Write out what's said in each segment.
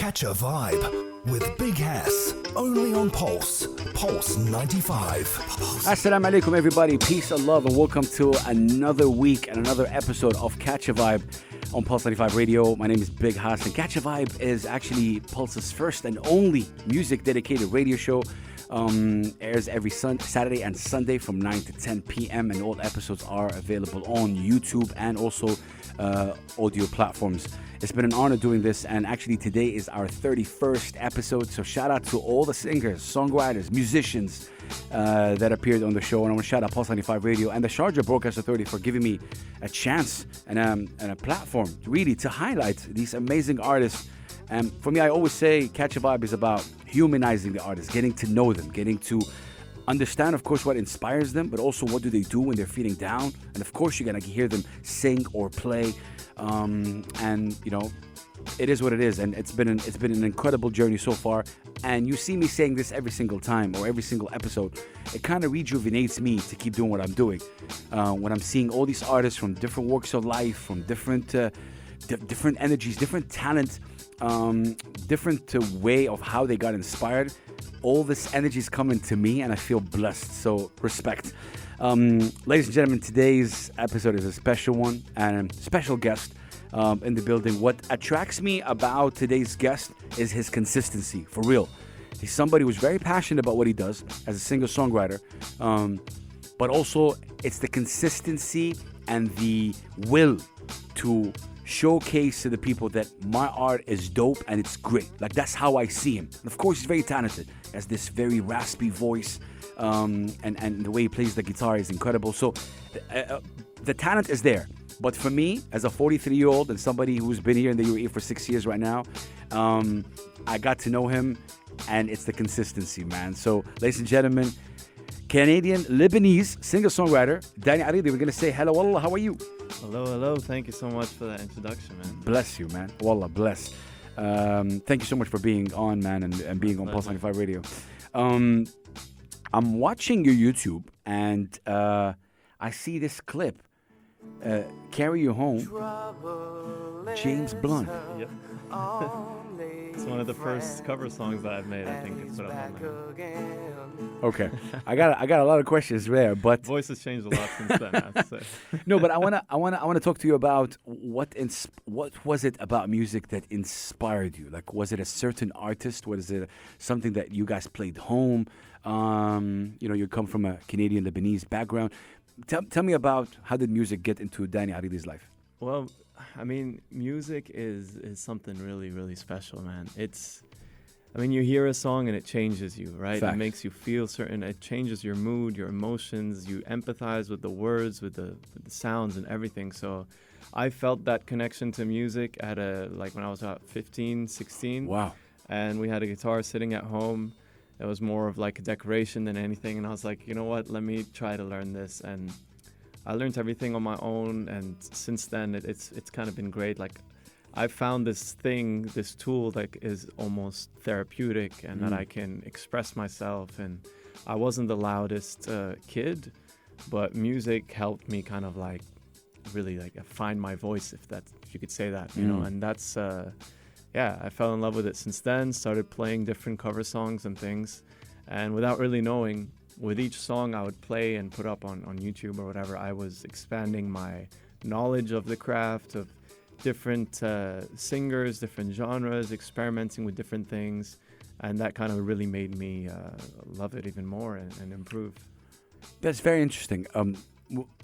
Catch a vibe with Big Hass. Only on Pulse. Pulse 95. Assalamu alaikum, everybody. Peace and love, and welcome to another week and another episode of Catch a Vibe on Pulse 95 Radio. My name is Big Hass, and Catch a Vibe is actually Pulse's first and only music dedicated radio show. Um, airs every sun- Saturday and Sunday from 9 to 10 p.m. and all episodes are available on YouTube and also uh, audio platforms. It's been an honor doing this, and actually today is our 31st episode. So shout out to all the singers, songwriters, musicians uh, that appeared on the show, and I want to shout out Pulse 95 Radio and the Sharjah Broadcast Authority for giving me a chance and, um, and a platform, really, to highlight these amazing artists. And for me, I always say Catch a Vibe is about humanizing the artists, getting to know them, getting to understand, of course, what inspires them, but also what do they do when they're feeling down. And of course, you're gonna hear them sing or play. Um, and you know, it is what it is, and it's been an, it's been an incredible journey so far. And you see me saying this every single time or every single episode. It kind of rejuvenates me to keep doing what I'm doing. Uh, when I'm seeing all these artists from different walks of life, from different uh, di- different energies, different talent, um, different uh, way of how they got inspired. All this energy is coming to me, and I feel blessed. So respect. Um, ladies and gentlemen, today's episode is a special one and a special guest um, in the building. What attracts me about today's guest is his consistency, for real. He's somebody who's very passionate about what he does as a singer songwriter, um, but also it's the consistency and the will to showcase to the people that my art is dope and it's great. Like that's how I see him. And of course, he's very talented. He has this very raspy voice, um, and and the way he plays the guitar is incredible. So uh, uh, the talent is there. But for me, as a 43 year old and somebody who's been here in the UAE for six years right now, um, I got to know him, and it's the consistency, man. So, ladies and gentlemen, Canadian Lebanese singer songwriter Danny Aridi, we're gonna say hello, Allah. How are you? Hello, hello. Thank you so much for that introduction, man. Bless you, man. Wallah, bless. Um, thank you so much for being on, man, and, and being on Pulse 95 Radio. Um, I'm watching your YouTube, and uh, I see this clip. Uh, Carry You Home, James Blunt. Yep. it's one of the first cover songs that I've made. I think it's what I've done. Okay, I got I got a lot of questions there, but Voice has changed a lot since then. I have to say. no, but I wanna I wanna I wanna talk to you about what ins- what was it about music that inspired you? Like, was it a certain artist? Was it something that you guys played home? Um, you know, you come from a Canadian Lebanese background. Tell, tell me about how did music get into Danny Aridi's life? Well, I mean, music is is something really, really special, man. It's, I mean, you hear a song and it changes you, right? It makes you feel certain. It changes your mood, your emotions. You empathize with the words, with the, with the sounds, and everything. So, I felt that connection to music at a like when I was about 15, 16. Wow. and we had a guitar sitting at home. It was more of like a decoration than anything. And I was like, you know what? Let me try to learn this. And I learned everything on my own. And since then, it, it's it's kind of been great. Like I found this thing, this tool that is almost therapeutic, and that Mm. I can express myself. And I wasn't the loudest uh, kid, but music helped me kind of like really like find my voice, if that if you could say that, you know. Mm. And that's. Uh, yeah, I fell in love with it since then. Started playing different cover songs and things, and without really knowing, with each song I would play and put up on on YouTube or whatever, I was expanding my knowledge of the craft of different uh, singers, different genres, experimenting with different things, and that kind of really made me uh, love it even more and, and improve. That's very interesting. Um,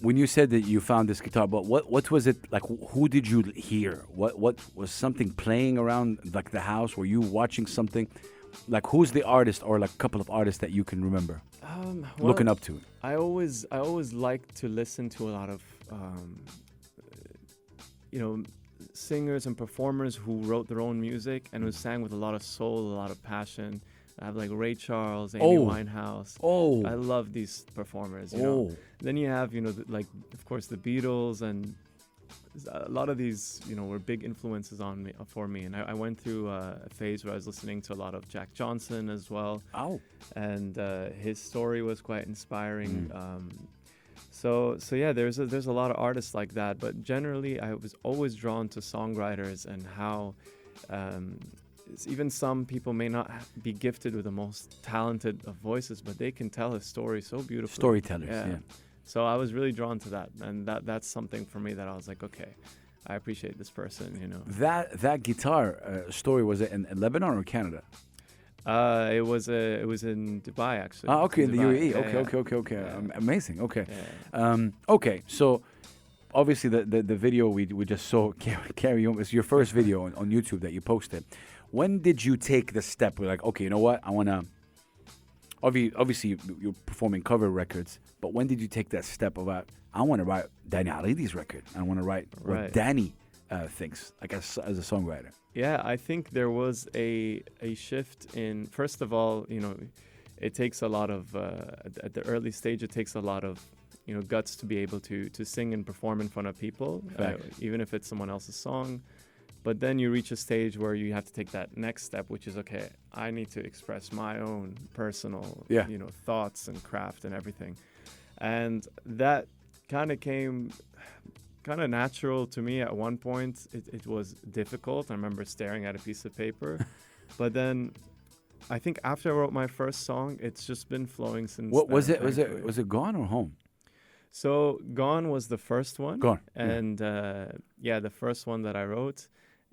when you said that you found this guitar, but what what was it like? Who did you hear? What what was something playing around like the house? Were you watching something? Like who's the artist or like a couple of artists that you can remember Um, looking up to? I always I always like to listen to a lot of um, you know singers and performers who wrote their own music and who sang with a lot of soul, a lot of passion. I have like Ray Charles, Amy Oh. Winehouse. Oh, I love these performers. You know. oh, Then you have you know the, like of course the Beatles and a lot of these you know were big influences on me for me. And I, I went through uh, a phase where I was listening to a lot of Jack Johnson as well oh. and uh, his story was quite inspiring. Mm. Um, so so yeah, there's a, there's a lot of artists like that, but generally I was always drawn to songwriters and how um, even some people may not be gifted with the most talented of voices, but they can tell a story so beautifully. Storytellers, yeah. So I was really drawn to that, and that that's something for me that I was like, okay, I appreciate this person, you know. That that guitar uh, story was it in, in Lebanon or Canada? Uh, it was uh, it was in Dubai actually. Ah, okay, in the UAE. Yeah, okay, yeah. okay, okay, okay. Yeah. Um, amazing. Okay. Yeah. Um, okay, so obviously the, the, the video we, we just saw carry, carry on was your first video on, on YouTube that you posted. When did you take the step? We're like, okay, you know what? I want to. Obviously, obviously, you- you're performing cover records, but when did you take that step about? I want to write Danny Aridi's record. I want to write what Danny uh, thinks, like as, as a songwriter. Yeah, I think there was a a shift in. First of all, you know, it takes a lot of uh, at- at the early stage. It takes a lot of you know guts to be able to to sing and perform in front of people, uh, even if it's someone else's song. But then you reach a stage where you have to take that next step, which is okay. I need to express my own personal, Yeah. you know, thoughts and craft and everything, and that kind of came kind of natural to me at one point. It, it was difficult. I remember staring at a piece of paper, but then I think after I wrote my first song, it's just been flowing since. What was then, it? Was it thankfully. was it gone or home? So Gone was the first one. Gone. yeah. And uh, yeah, the first one that I wrote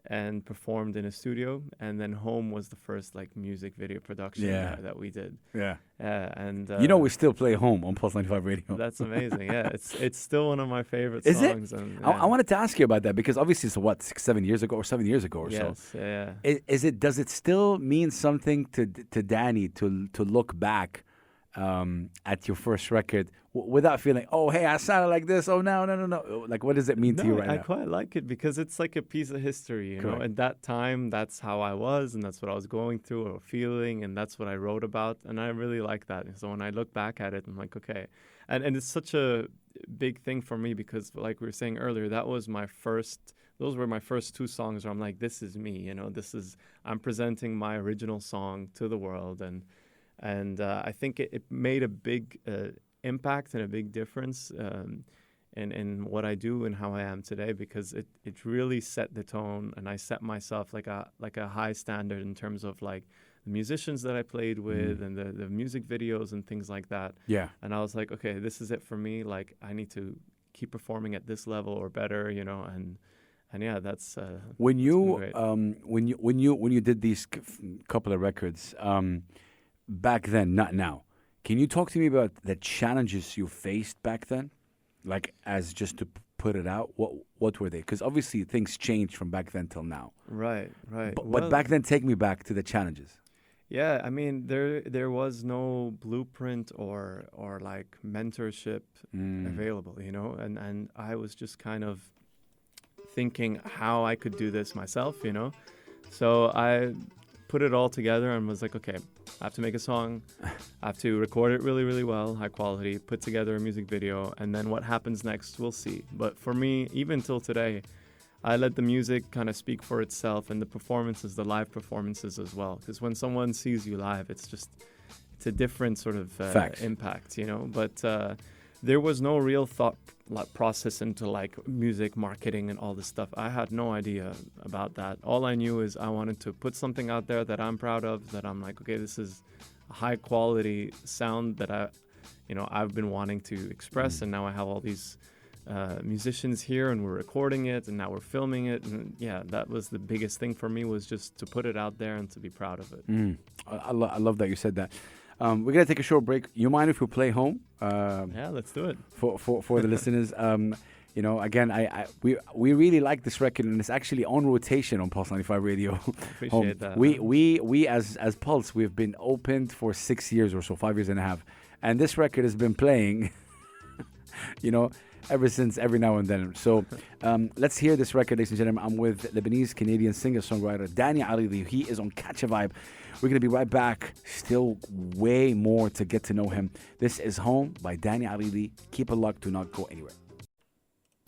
and performed in a studio, and then Home was the first like music video production Yeah. that, we did. Yeah. Yeah, and uh, you know, we still play home on Pulse 95 Radio. that's amazing. Yeah, it's it's still one of my favorite Is it? songs. And, I, I wanted to ask you about that because obviously it's what six, seven years ago or seven years ago or so. Yeah, yeah. Is, is it? Does it still mean something to to Danny to to look back um, at your first record w- without feeling, oh, hey, I sounded like this. Oh, no, no, no, no. Like, what does it mean to you right I now? I quite like it because it's like a piece of history, you know. At that time, that's how I was, and that's what I was going through or feeling, and that's what I wrote about, and I really like that. And so when I look back at it, I'm like, okay, and and it's such a big thing for me because, like we were saying earlier, that was my first. Those were my first two songs where I'm like, this is me, you know. This is I'm presenting my original song to the world, and and uh, I think it, it made a big uh, impact and a big difference um, in in what I do and how I am today because it, it really set the tone and I set myself like a like a high standard in terms of like the musicians that I played with and the, the music videos and things like that yeah. and I was like okay this is it for me like I need to keep performing at this level or better you know and and yeah that's uh, When you great. um, when you when you when you did these c- couple of records um, back then, not now. Can you talk to me about the challenges you faced back then, like as just to put it out? What what were they? Because obviously things changed from back then till now. right right But, Well, but back then, take me back to the challenges. Yeah, I mean there there was no blueprint or or like mentorship Mm. available, you know, and and I was just kind of thinking how I could do this myself, you know. So I put it all together and was like, okay, I have to make a song, I have to record it really really well, high quality, put together a music video, and then what happens next, we'll see. But for me, even till today, I let the music kind of speak for itself and the performances, the live performances as well. Because when someone sees you live, it's just it's a different sort of uh, impact, you know. But uh, there was no real thought like, process into like music marketing and all this stuff. I had no idea about that. All I knew is I wanted to put something out there that I'm proud of. That I'm like, okay, this is a high quality sound that I, you know, I've been wanting to express, and now I have all these uh, musicians here and we're recording it and now we're filming it and yeah that was the biggest thing for me was just to put it out there and to be proud of it Mm. I, I, lo- I love that you said that. Um, we're gonna take a short break. You mind if we play home? Um, yeah let's do it for for, for the listeners. Um, you know, again, I, I we we really like this record, and it's actually on rotation on Pulse 95 Radio. appreciate Home. that We we we as as Pulse, we've been opened for six years or so, five years and a half, and this record has been playing. you know, ever since every now and then. So um, let's hear this record, ladies and gentlemen. I'm with Lebanese Canadian singer songwriter Danny Ali. He is on Catch a Vibe. We're gonna be right back. Still way more to get to know him. This is Home by Danny Ali. Keep a locked. Do not go anywhere.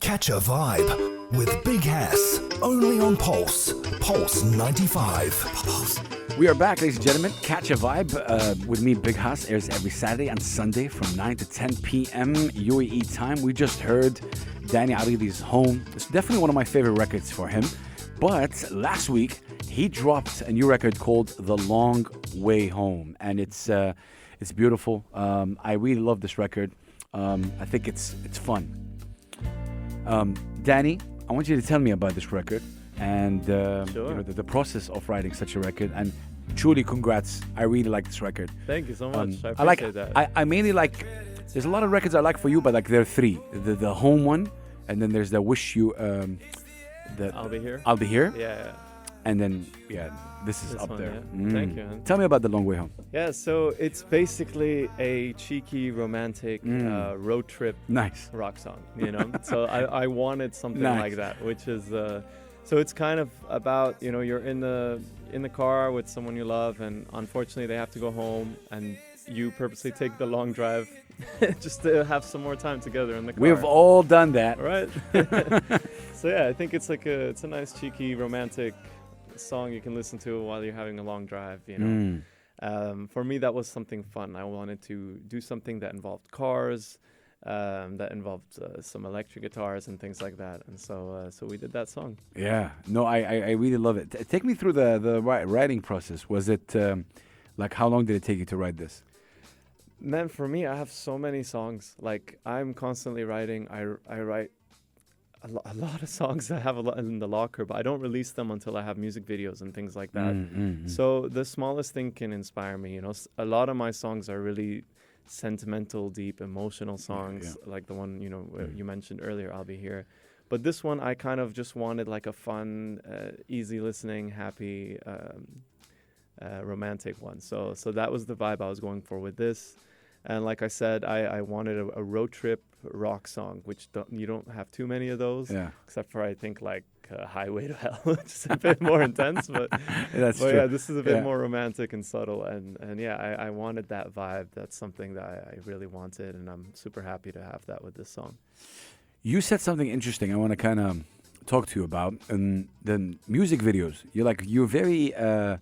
Catch a vibe with Big Hass. Only on Pulse. Pulse 95. Pulse. We are back, ladies and gentlemen. Catch a Vibe uh, with me, Big Hass, airs every Saturday and Sunday from 9 to 10 p.m. UAE time. We just heard Danny Aridi's Home. It's definitely one of my favorite records for him. But last week, he dropped a new record called "The Long Way Home," and it's uh, it's beautiful. Um, I really love this record. Um, I think it's it's fun. Um, Danny, I want you to tell me about this record and uh, Sure. you know, the, the process of writing such a record. And truly, congrats! I really like this record. Thank you so much. Um, I appreciate I like. that. I, I mainly like. There's a lot of records I like for you, but like there are three: the the home one, and then there's the wish you. Um, the I'll be here. I'll be here, yeah, yeah. and then yeah, this is This up one, there. yeah. Thank Mm. you, man. Tell me about the long way home. Yeah, so it's basically a cheeky, romantic Mm. uh, road trip Nice. rock song, you know? so I, I wanted something Nice. like that, which is, uh, so it's kind of about, you know, you're in the in the car with someone you love, and unfortunately they have to go home, and you purposely take the long drive just to have some more time together in the car. We've all done that. Right. so yeah, I think it's like a it's a nice cheeky romantic song you can listen to while you're having a long drive. You know, Mm. um, for me that was something fun. I wanted to do something that involved cars, um, that involved uh, some electric guitars and things like that. And so uh, so we did that song. Yeah. No, I, I, I really love it. T- take me through the the writing process. Was it um, like how long did it take you to write this? Man, for me, I have so many songs. Like I'm constantly writing. I I write a, lo- a lot of songs. I have a lot in the locker, but I don't release them until I have music videos and things like that. Mm, mm, mm. So the smallest thing can inspire me. You know, a lot of my songs are really sentimental, deep, emotional songs, like the one you know Mm. you mentioned earlier. I'll be here, but this one I kind of just wanted like a fun, uh, easy listening, happy, um, uh, romantic one. So so that was the vibe I was going for with this. And like I said, I, I wanted a, a road trip rock song, which don't, you don't have too many of those, yeah, except for I think like uh, Highway to Hell, which is a bit more intense, but that's but true. yeah, this is a bit Yeah. more romantic and subtle, and and yeah, I, I wanted that vibe. That's something that I, I really wanted, and I'm super happy to have that with this song. You said something interesting. I want to kind of talk to you about, and the music videos. You're like you're very uh,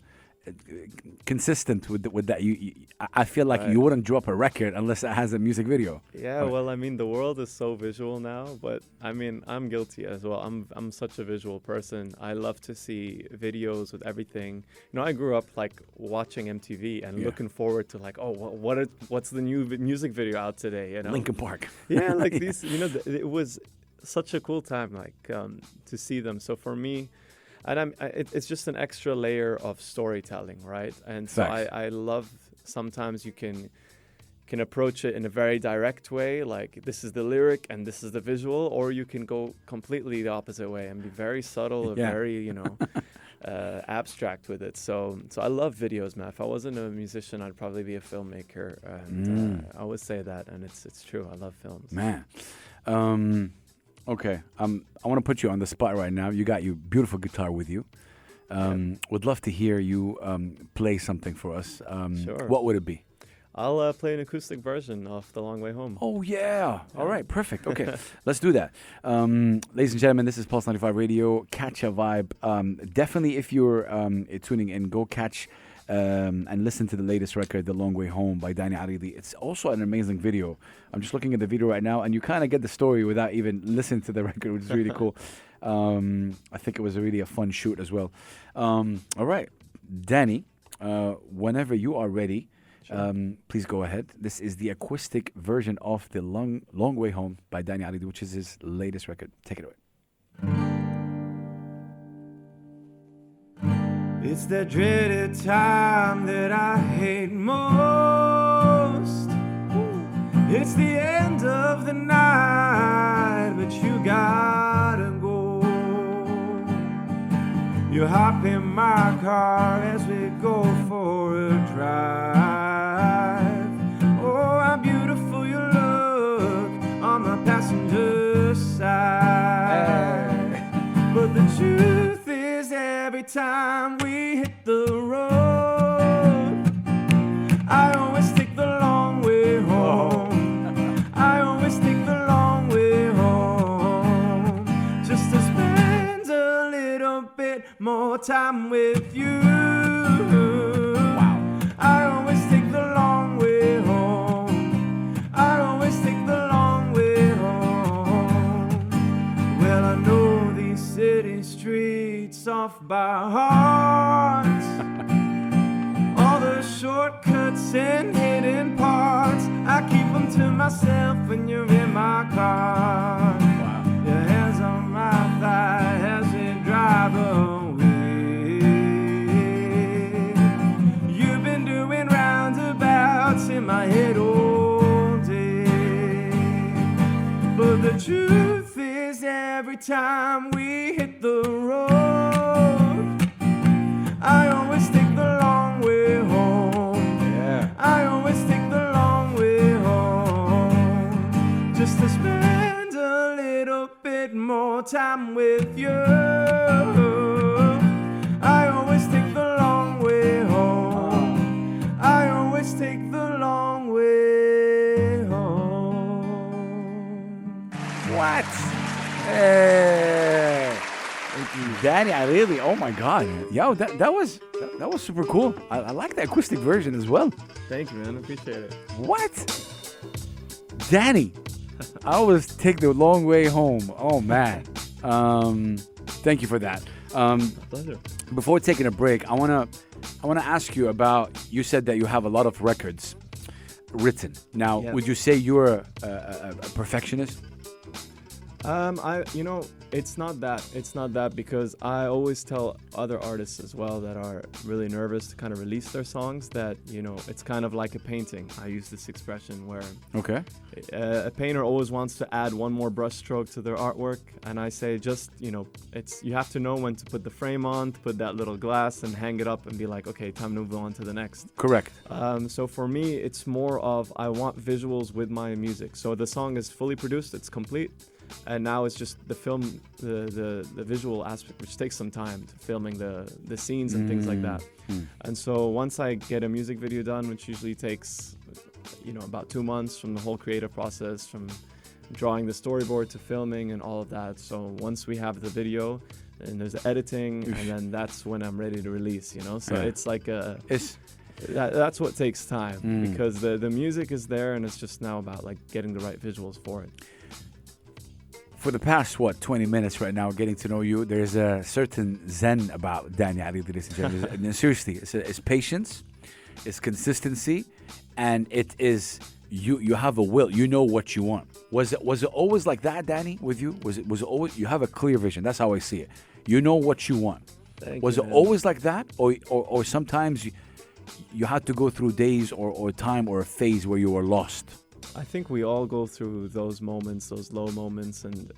consistent with with that. You, you I feel like Right. you wouldn't drop a record unless it has a music video. Yeah, Right. well, I mean, the world is so visual now, but I mean, I'm guilty as well. I'm I'm such a visual person. I love to see videos with everything. You know, I grew up like watching MTV and Yeah. looking forward to like, oh, what what are, what's the new vi- music video out today? You know, Linkin Park. yeah like these you know th- it was such a cool time like um, to see them so for me and I'm, it, it's just an extra layer of storytelling right? And so I, I love sometimes you can can approach it in a very direct way like this is the lyric and this is the visual or you can go completely the opposite way and be very subtle Yeah. very you know uh, abstract with it. So so i love videos man. If i wasn't a musician i'd probably be a filmmaker. And Mm. uh, i always say that and it's it's true. I love films. Man. Um, okay. Um, I want to put you on the spot right now. You got your beautiful guitar with you. Um, Would love to hear you um, play something for us. Um, Sure. What would it be? I'll uh, play an acoustic version of The Long Way Home. Oh yeah! All right, perfect. Okay, let's do that, um, ladies and gentlemen. This is Pulse ninety five Radio. Catch a vibe. Um, definitely, if you're um, tuning in, go catch um, and listen to the latest record, "The Long Way Home" by Danny Aridi. It's also an amazing video. I'm just looking at the video right now, and you kind of get the story without even listening to the record, which is really cool. Um, I think it was really a fun shoot as well. Um, all right, Danny. Uh, whenever you are ready, um, please go ahead. This is the acoustic version of the Long Long Way Home by Danny Ali, which is his latest record. Take it away. It's that dreaded time that I hate most. It's the end of the night, but you gotta go. You hop in my car as we go for a drive. Every time we hit the road, I always take the long way home. I always take the long way home. Just to spend a little bit more time with you. When you're in my car. Your hands on my thigh as we drive away. You've been doing roundabouts in my head all day. But the truth is, every time more time with you. I always take the long way home. I always take the long way home. What? Hey. Danny, I really, oh my God. Yo, that, that was that, that was super cool. I, I like the acoustic version as well. Thank you, man. I appreciate it. What? Danny, I always take the long way home. Oh man. Um, thank you for that. Um, Pleasure. before taking a break, I wanna I wanna ask you about. You said that you have a lot of records written. Now, Yes. would you say you're a, a, a perfectionist? Um, I, you know, it's not that. It's not that because I always tell other artists as well that are really nervous to kind of release their songs that you know it's kind of like a painting. I use this expression where Okay. uh, a painter always wants to add one more brushstroke to their artwork, and I say just you know, it's you have to know when to put the frame on, to put that little glass, and hang it up, and be like, okay, time to move on to the next. Correct. Um, so for me, it's more of I want visuals with my music. So the song is fully produced, it's complete, and now it's just the film, the the, the visual aspect, which takes some time to filming the the scenes and things like that. And so once I get a music video done, which usually takes, you know, about two months from the whole creative process, from drawing the storyboard to filming and all of that. So once we have the video. And there's the editing, and then that's when I'm ready to release. You know, so Yeah. it's like a It's that, that's what takes time Mm. because the the music is there and it's just now about like getting the right visuals for it. For the past what 20 minutes right now getting to know you there's a certain zen about Danny Ali ladies and gentlemen. Seriously it's, it's patience it's consistency and it is you you have a will. You know what you want. Was it was it always like that Danny with you? Was it was it always you have a clear vision. That's how I see it. You know what you want. Thank was you, it man. always like that? Or or, or sometimes you, you had to go through days or, or time or a phase where you were lost I think we all go through those moments, those low moments, and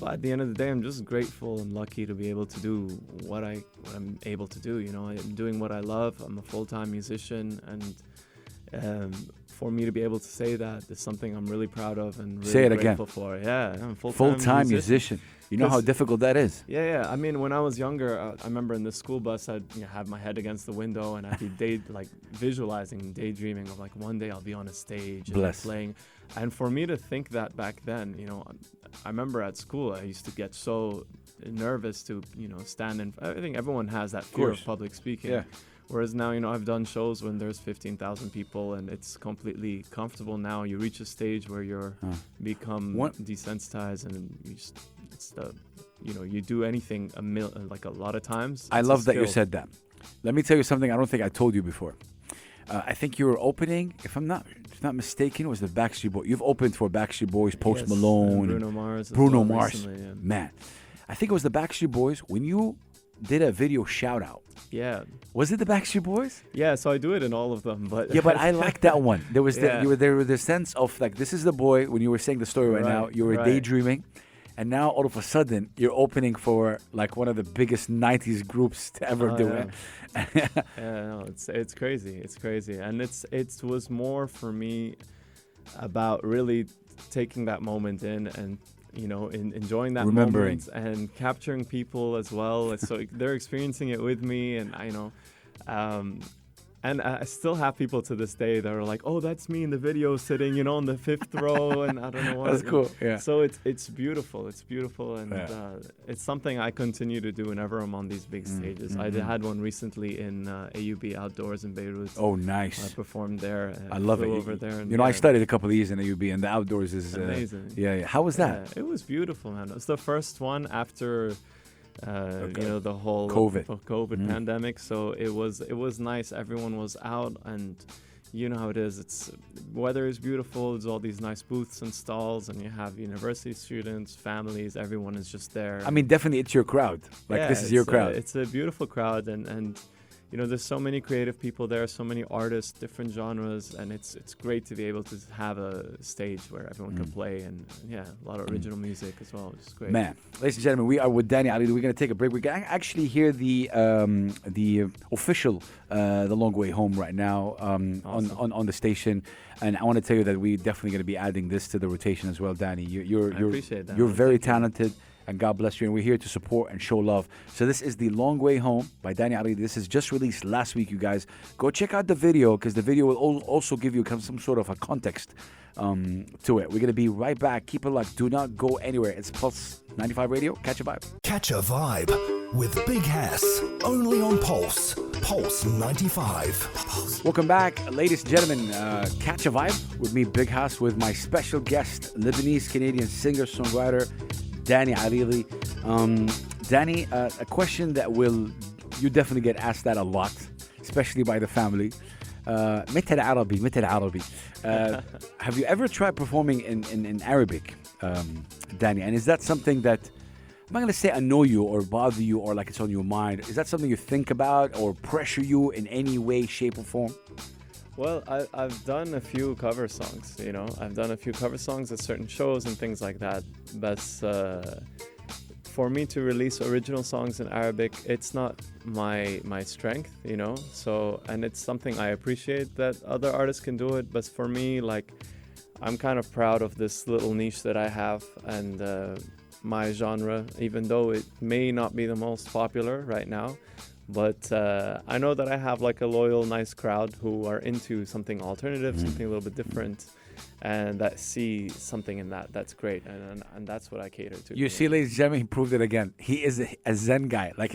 but at the end of the day, I'm just grateful and lucky to be able to do what I what I'm able to do. You know, I'm doing what I love. I'm a full-time musician, and um, for me to be able to say that is something I'm really proud of and really Say it again. grateful for. Yeah, I'm a full-time, full-time musician you know how difficult that is Yeah, yeah. I mean, when I was younger, uh, I remember in the school bus, I'd you know, have my head against the window and I'd be day like visualizing, daydreaming of like one day I'll be on a stage and Bless. playing. And for me to think that back then, you know, I remember at school I used to get so nervous to you know stand in. I think everyone has that fear of, course. public speaking. Yeah. Whereas now, you know, I've done shows when there's 15,000 people and it's completely comfortable now. You reach a stage where you're Huh. become desensitized and you just, it's the, you know, you do anything a mil, like a lot of times. I love that you said that. Let me tell you something I don't think I told you before. Uh, I think you were opening, if I'm not if not mistaken, was the Backstreet Boys. You've opened for Backstreet Boys, Post Yes, Malone, Bruno Mars. Bruno Mars. recently, yeah. Man, I think it was the Backstreet Boys when you did a video shout out. Yeah. Was it the Backstreet Boys? Yeah. So I do it in all of them, but Yeah, but I like that one. There was the, you were there with the sense of like this is the boy when you were saying the story right, now. You were right. daydreaming, and now all of a sudden you're opening for like one of the biggest '90s groups to ever Oh, do yeah. it. yeah, no, it's it's crazy. It's crazy, and it's it was more for me about really taking that moment in and you know in, enjoying that moment and capturing people as well. so they're experiencing it with me, and I know. Um, and I I still have people to this day that are like, "Oh, that's me in the video, sitting, you know, on the fifth row," and I don't know what. That's cool. Yeah. So it's it's beautiful. It's beautiful, and Yeah. uh, it's something I continue to do whenever I'm on these big Mm, stages. I mhm. did- had one recently in uh, AUB Outdoors in Beirut. Oh, nice! I performed there. uh, I love it. You- over there. You know, I studied a couple of years in AUB, and the outdoors is uh, Amazing. Yeah, yeah. How was that? Yeah, it was beautiful, man. It was the first one after, uh, Okay. you know, the whole COVID. COVID Mm. pandemic. So it was it was nice. Everyone was out, and you know how it is. It's weather is beautiful. There's all these nice booths and stalls, and you have university students, families. Everyone is just there. I mean, definitely, it's your crowd. Like Yeah, this is your it's a- crowd. it's a beautiful crowd, and and you know, there's so many creative people there, so many artists, different genres, and it's it's great to be able to have a stage where everyone can Mm. play, and yeah, a lot of original music as well, which is great. Man, ladies and gentlemen, we are with Danny Ali. We're going to take a break. We're going to actually hear the um, the official uh, the long way home right now um, on, Awesome. on on the station, and I want to tell you that we're definitely going to be adding this to the rotation as well, Danny. You, you're I you're appreciate that, you're man. very Thank you. And God bless you. And we're here to support and show love. So this is the Long Way Home by Danny Ali. This is just released last week, you guys. Go check out the video because the video will also give you some- sort of a context um, to it. We're gonna be right back. Keep it locked. Do not go anywhere. It's Pulse 95 Radio. Catch a vibe. Catch a vibe with Big Hass. Only on Pulse. Pulse 95. Welcome back, ladies and gentlemen. Uh, catch a vibe with me, Big Hass, with my special guest, Lebanese Canadian singer songwriter Danny Aridi. Um, Danny, uh, a question that will you definitely get asked that a lot, especially by the family. متى العربي متى العربي have you ever tried performing in, in, in Arabic um, Danny and is that something that I'm not going to say annoy you or bother you or like it's on your mind is that something you think about or pressure you in any way shape or form well, I, I've done a few cover songs. You know, I've done a few cover songs at certain shows and things like that. But uh, for me to release original songs in Arabic, it's not my my strength. You know, so and it's something I appreciate that other artists can do it. But for me, like, I'm kind of proud of this little niche that I have and uh, my genre, even though it may not be the most popular right now. But uh, I know that I have like a loyal, nice crowd who are into something alternative, something a little bit different, and that see something in that. That's great, and and, and that's what I cater to. You see, ladies and gentlemen, he proved it again. He is a, a Zen guy. Like,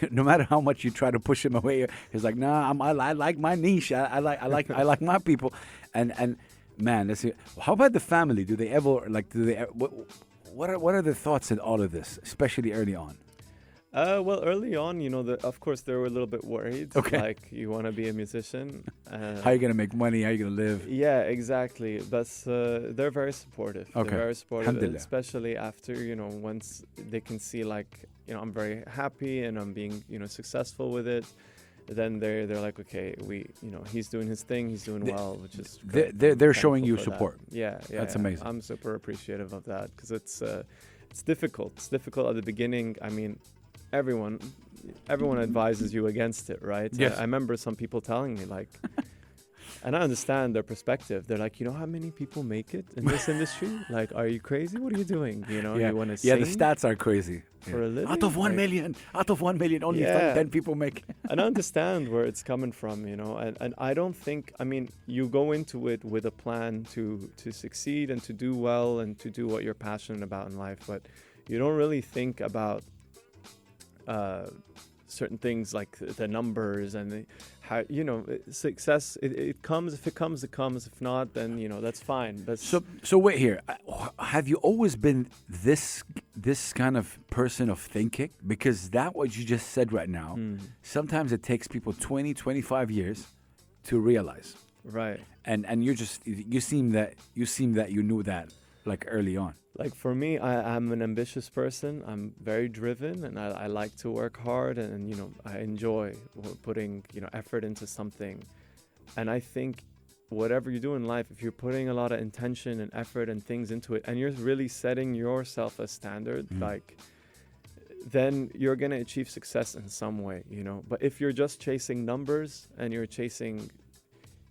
no matter how much you try to push him away, he's like, "Nah, I'm, I, I like my niche. I, I like, I like, I like my people." And and man, that's it. How about the family? Do they ever like? Do they? What, what are what are the thoughts in all of this, especially early on? Uh, well, early on, you know, the, of course, they were a little bit worried. Okay. Like, you want to be a musician. Uh, How are you gonna make money? How are you gonna live? Yeah, exactly. But uh, they're very supportive. Okay. They're very supportive, especially after you know once they can see like you know I'm very happy and I'm being you know successful with it. Then they're they're like, okay, we you know he's doing his thing, he's doing They- well, which is great. they're- they're showing you for that. support. Yeah, yeah, That's yeah. amazing. I'm super appreciative of that because it's uh, it's difficult. It's difficult at the beginning. I mean, everyone everyone advises you against it, right? Yes. I, I remember some people telling me like. And I understand their perspective. They're like, you know how many people make it in this industry? Like, are you crazy? What are you doing? You know, yeah, you want to yeah. The stats are crazy. for a Yeah. living? Out of one Like- million, out of one million, only Yeah. ten people make. it. and I understand where it's coming from, you know, and, and I don't think I mean you go into it with a plan to to succeed and to do well and to do what you're passionate about in life, but you don't really think about uh, certain things like the- numbers and the, how you know success. It, it comes if it comes, it comes. If not, then you know that's fine. That's So, so wait here. Uh, Have you always been this this kind of person of thinking? Because that what you just said right now. Hmm. Sometimes it takes people 20, 25 years to realize. right. And and you just you seem that you seem that you knew that like early on. Like for me, I, I'm an ambitious person. I'm very driven, and I, I like to work hard, and, and you know I enjoy putting you know effort into something. And I think whatever you do in life, if you're putting a lot of intention and effort and things into it, and you're really setting yourself a standard, Mhm. like then you're gonna achieve success in some way, you know. But if you're just chasing numbers and you're chasing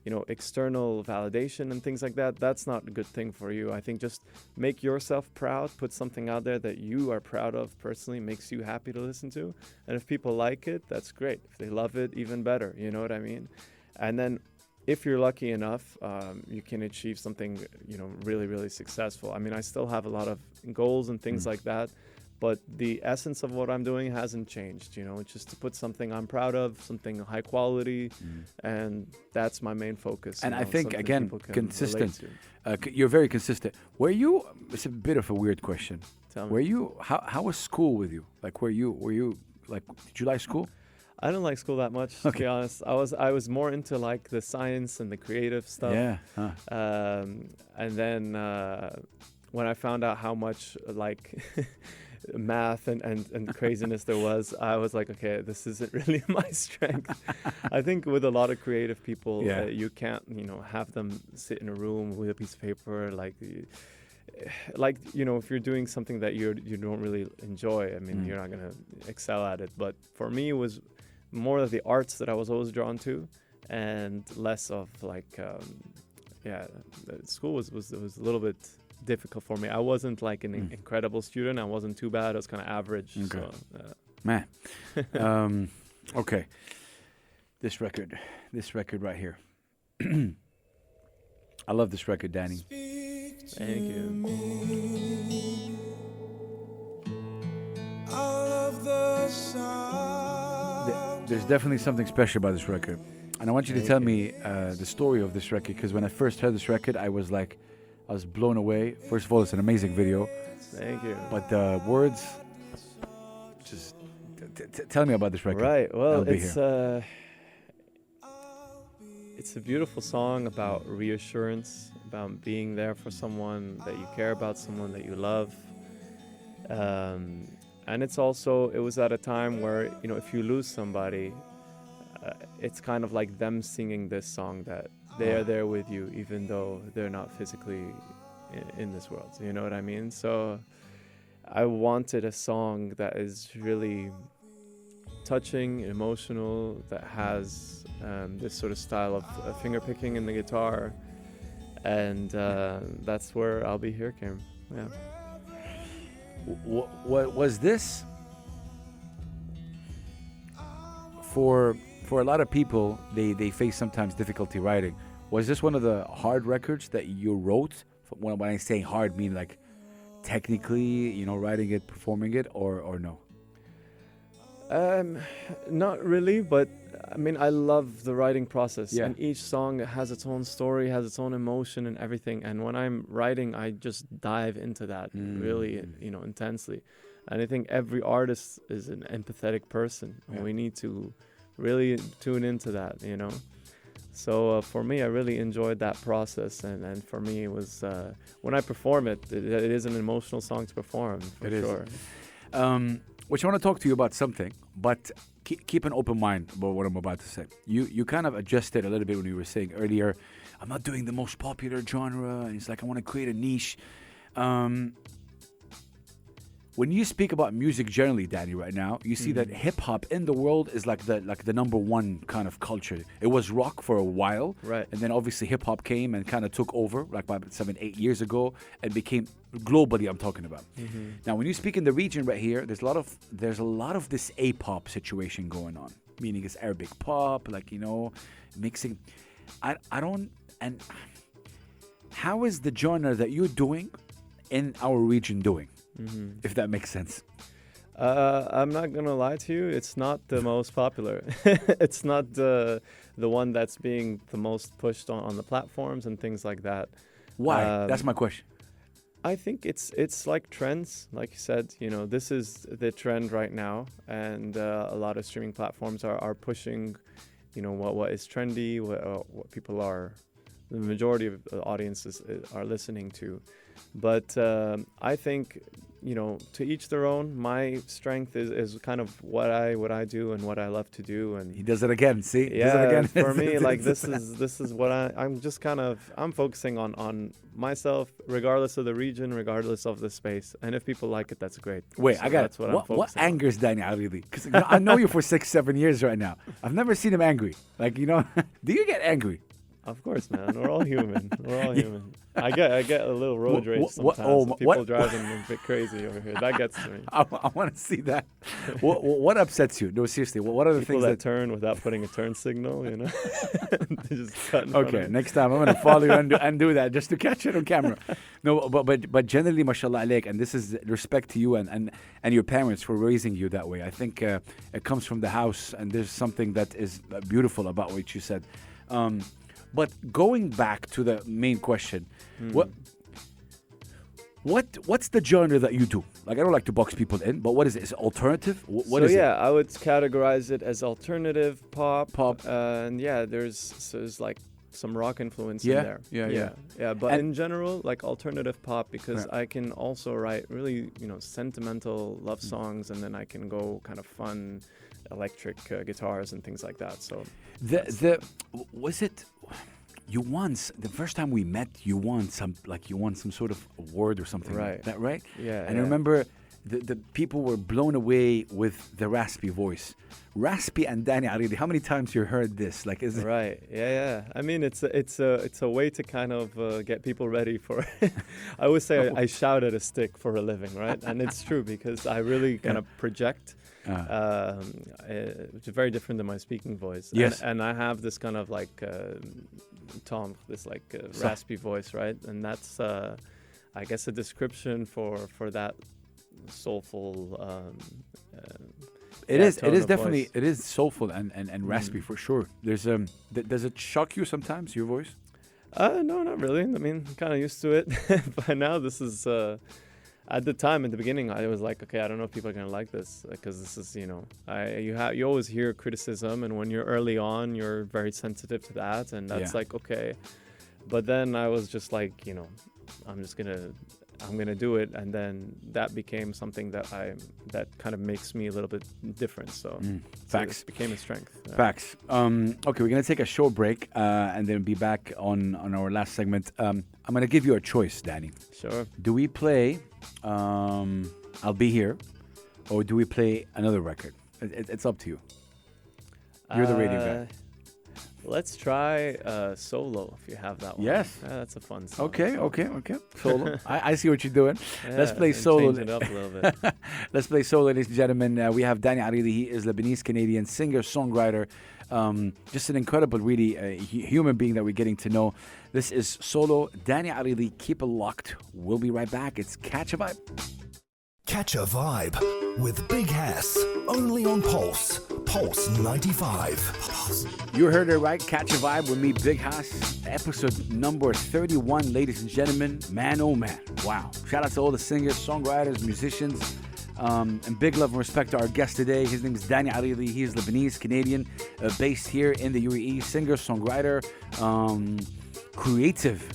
you know external validation and things like that that's not a good thing for you. I think just make yourself proud put something out there that you are proud of personally makes you happy to listen to. And if people like it that's great. If they love it even better. You know what i mean? And then if you're lucky enough um, you can achieve something you know really really successful. I mean i still have a lot of goals and things Mm. like that but the essence of what i'm doing hasn't changed you know it's just to put something i'm proud of something high quality and that's my main focus. And you I think, again, people can relate consistent. Uh, you're very consistent. Were you? It's a bit of a weird question. Tell me. Were you? How how was school with you? Like, were you? Were you like? Did you like school? I didn't like school that much, to be honest. I was I was more into like the science and the creative stuff. Yeah. Huh. Um, and then uh, when I found out how much like math and, and, and craziness there was, I was like, okay, this isn't really my strength. I think with a lot of creative people, Yeah. uh, you can't, you know, have them sit in a room with a piece of paper, like, like you know, if you're doing something that you you don't really enjoy, I mean, Mm. you're not gonna excel at it. But for me, it was more of the arts that I was always drawn to, and less of like, um, yeah, uh, school was was was a little bit difficult for me. I wasn't like an Mm. incredible student. I wasn't too bad. I was kind of average. Okay. So, uh, Man. um, okay. This record, this record right here. I love this record, Danny. thank you. Th- There's definitely something special about this record. And I want you to tell you. me uh, the story of this record because when I first heard this record, I was like, I was blown away. First of all, it's an amazing video, Thank you. but the words, just t- t- tell me about this record. Right. Well, I'll it's uh, it's a beautiful song about reassurance, about being there for someone that you care about, someone that you love. Um, and it's also it was at a time where you know if you lose somebody, uh, it's kind of like them singing this song that they are there with you, even though they're not physically in, in this world. You know what I mean? So. I wanted a song that is really touching, emotional, that has um, this sort of style of uh, finger picking in the guitar, and uh, that's where "I'll Be Here" came. Yeah. What, what was this for? For a lot of people, they they face sometimes difficulty writing. Was this one of the hard records that you wrote? When, when I say hard, mean like technically, you know, writing it, performing it, or or no? Um, not really, but I mean, I love the writing process, Yeah. and each song has its own story, has its own emotion and everything. And when I'm writing, I just dive into that really, Mm. you know, intensely. And I think every artist is an empathetic person, Yeah. and we need to really tune into that, you know. So uh, for me, I really enjoyed that process, and, and for me, it was uh, when I perform it, it, it is an emotional song to perform for It is. sure. Um, which I want to talk to you about something, but keep, keep an open mind about what I'm about to say. You you kind of adjusted a little bit when you were saying earlier, I'm not doing the most popular genre, and it's like I want to create a niche. Um, when you speak about music generally, Danny, right now, you see that mm-hmm. hip hop in the world is like the like the number one kind of culture. It was rock for a while, Right. and then obviously hip hop came and kind of took over, like about seven, eight years ago, and became globally. I'm talking about. Mm-hmm. Now, when you speak in the region right here, there's a lot of there's a lot of this A-pop situation going on, meaning it's Arabic pop, like you know, mixing. I I don't and how is the genre that you're doing in our region doing? If that makes sense. Uh, I'm not gonna lie to you. It's not the most popular. it's not the the one that's being the most pushed on, on the platforms and things like that. Why? Um, That's my question. I think it's it's like trends, like you said. You know, this is the trend right now, and uh, a lot of streaming platforms are, are pushing, you know, what what is trendy, what uh, what people are, the majority of the audiences uh, are listening to. But um, I think, you know, to each their own. My strength is, is kind of what I what I do and what I love to do, and He does it again. See? He does it yeah, again. for me, like this is this is what I I'm just kind of I'm focusing on on myself, regardless of the region, regardless of the space, and if people like it, that's great. Wait, So I got that's what, What, what angers Danny really? Because I know you for six, seven years right now. I've never seen him angry. Like you know, do you get angry? Of course, man. We're all human. We're all human. I get I get a little road rage wha- what- sometimes. oh, with what- people driving a bit crazy over here. That gets to me. I, want to see that. what, what, what upsets you? No, seriously. What, what are the People things that turn without putting a turn signal, you know, just cut in front of Okay, next time I'm gonna follow you and do, and do that just to catch it on camera. No, but but but generally, mashallah alaik, and this is respect to you and and and your parents for raising you that way. I think uh, it comes from the house, and there's something that is beautiful about what you said. Um, but going back to the main question, what What what's the genre that you do? Like I don't like to box people in, but what is it? Is it alternative? Wh- What so is yeah, I would categorize it as alternative pop. Pop. uh, and yeah, there's so there's like some rock influence Yeah, in there. yeah, yeah. yeah, yeah. But And- in general, like alternative pop, because Yeah. I can also write really you know sentimental love Mm. songs, and then I can go kind of fun, electric uh, guitars and things like that. So? The the was it? You won the first time we met. You won some like you won some sort of award or something. like Right. That right? yeah, And I remember the, the people were blown away with the raspy voice. Raspy and Danny Aridi. How many times you heard this? Like, is it? Right. Yeah, yeah. I mean, it's a, it's a it's a way to kind of uh, get people ready for. I always say I, I shout at a stick for a living, right? And it's true because I really kind Yeah. of project. Uh, Um, uh, which is very different than my speaking voice. Yes. And, and I have this kind of like uh, tom, this like uh, raspy voice, right? And that's, uh, I guess, a description for for that soulful. Um, uh, It is. It is definitely. voice. It is soulful and, and, and raspy Mm. for sure. There's um. Th- does it shock you sometimes? Your voice? Uh, no, not really. I mean, kind of used to it. By now, this is. Uh, at the time, at the beginning, I was like, okay, I don't know if people are gonna like this because this is, you know, I you have you always hear criticism, and when you're early on, you're very sensitive to that, and that's Yeah. like okay. But then I was just like, you know, I'm just gonna. I'm gonna do it, and then that became something that I that kind of makes me a little bit different. So, Mm. so Facts. it became a strength. yeah. Facts. Um, okay, we're gonna take a short break uh, and then be back on on our last segment. Um, I'm gonna give you a choice, Danny. Sure. Do we play um, "I'll Be Here" or do we play another record? It, it- it's up to you. You're the radio guy. Let's try uh, solo if you have that one. Yes. Yeah, that's a fun song. Okay, okay, okay. Solo. I, I see what you're doing. Let's play solo. Change it up a little bit. Let's play solo, ladies and gentlemen. Uh, we have Danny Aridi. He is Lebanese Canadian singer, songwriter, um, just an incredible, really uh, human being that we're getting to know. This is solo. Danny Aridi. Keep it locked. We'll be right back. It's Catch a Vibe. Catch a vibe with Big Hass. Only on Pulse. Pulse 95. Pulse. You heard it right. Catch a Vibe with me, Big Hass. Episode number 31, ladies and gentlemen. Man, oh man. Wow. Shout out to all the singers, songwriters, musicians. Um, and big love and respect to our guest today. His name is Danny Aridi. He is Lebanese Canadian, uh, based here in the UAE. Singer, songwriter, um, creative,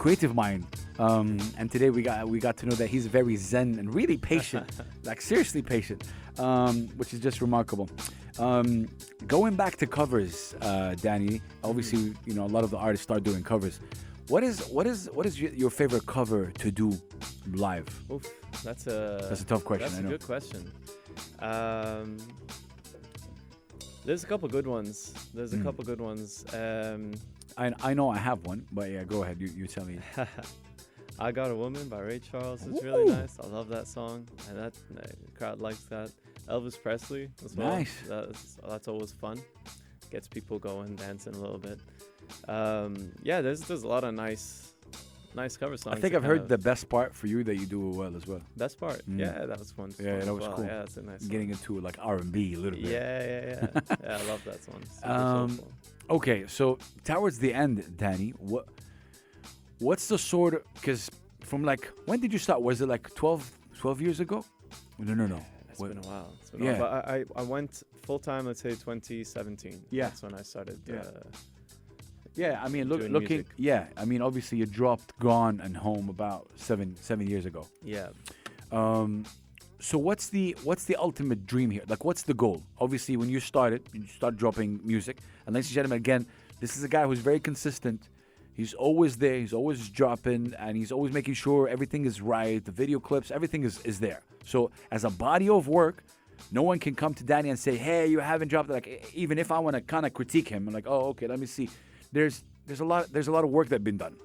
creative mind. Um, and today we got we got to know that he's very zen and really patient, like seriously patient, um, which is just remarkable. Um, going back to covers, uh, Danny. Obviously, you know a lot of the artists start doing covers. What is what is what is your, favorite cover to do live? Oof, that's a That's a tough question, That's a good question. Um, there's a couple good ones. There's a Mm. couple good ones. Um, I, I know I have one, but yeah, go ahead. You, you tell me. I Got a Woman by Ray Charles is really nice. I love that song, and that uh, crowd likes that. Elvis Presley as well. Nice. That's, that's always fun. Gets people going, dancing a little bit. Um, yeah, there's there's a lot of nice, nice cover songs. I think I've heard kind the best part for you that you do well as well. best part. Mm. Yeah, that was fun. Yeah, that was well. cool. Yeah, that's a nice. Getting into like R and B a little bit. Yeah, yeah, yeah. yeah, I love that song. Um. Okay, so towards the end, Danny, what what's the sort of because from like when did you start? Was it like 12, 12 years ago? No, no, no. It's What- been a while. It's been Yeah. a while. But I, I, went full time, let's say 2017. Yeah. That's when I started. Yeah. Uh, Yeah, I mean, look, looking. music. Yeah, I mean, obviously, you dropped "Gone" and "Home" about seven seven years ago. yeah. Um, so what's the what's the ultimate dream here? Like, what's the goal? Obviously, when you started, you start dropping music. And ladies and gentlemen, again, this is a guy who's very consistent. He's always there. He's always dropping, and he's always making sure everything is right. The video clips, everything is is there. So as a body of work, no one can come to Danny and say, "Hey, you haven't dropped." it." Like, even if I want to kind of critique him, I'm like, "Oh, okay, let me see." There's there's a lot there's a lot of work that's been done,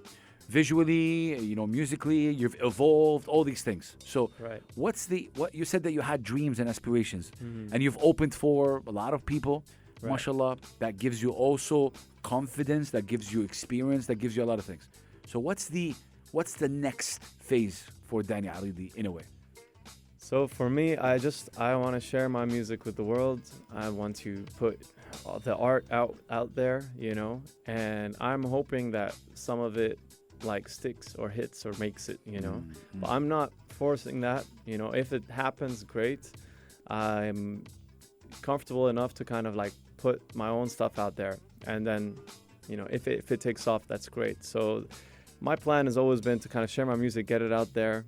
visually, you know, musically. You've evolved, all these things. So Right. What's the what you said that you had dreams and aspirations, mm-hmm. and you've opened for a lot of people, Right. mashallah. That gives you also confidence. That gives you experience. That gives you a lot of things. So what's the what's the next phase for Danny Ali in a way? So for me, I just I want to share my music with the world. I want to put all the art out out there, you know, and I'm hoping that some of it like sticks or hits or makes it, you know. Mm, But I'm not forcing that, you know. If it happens, great. I'm comfortable enough to kind of like put my own stuff out there, and then, you know, if it, if it takes off, that's great. So, my plan has always been to kind of share my music, get it out there,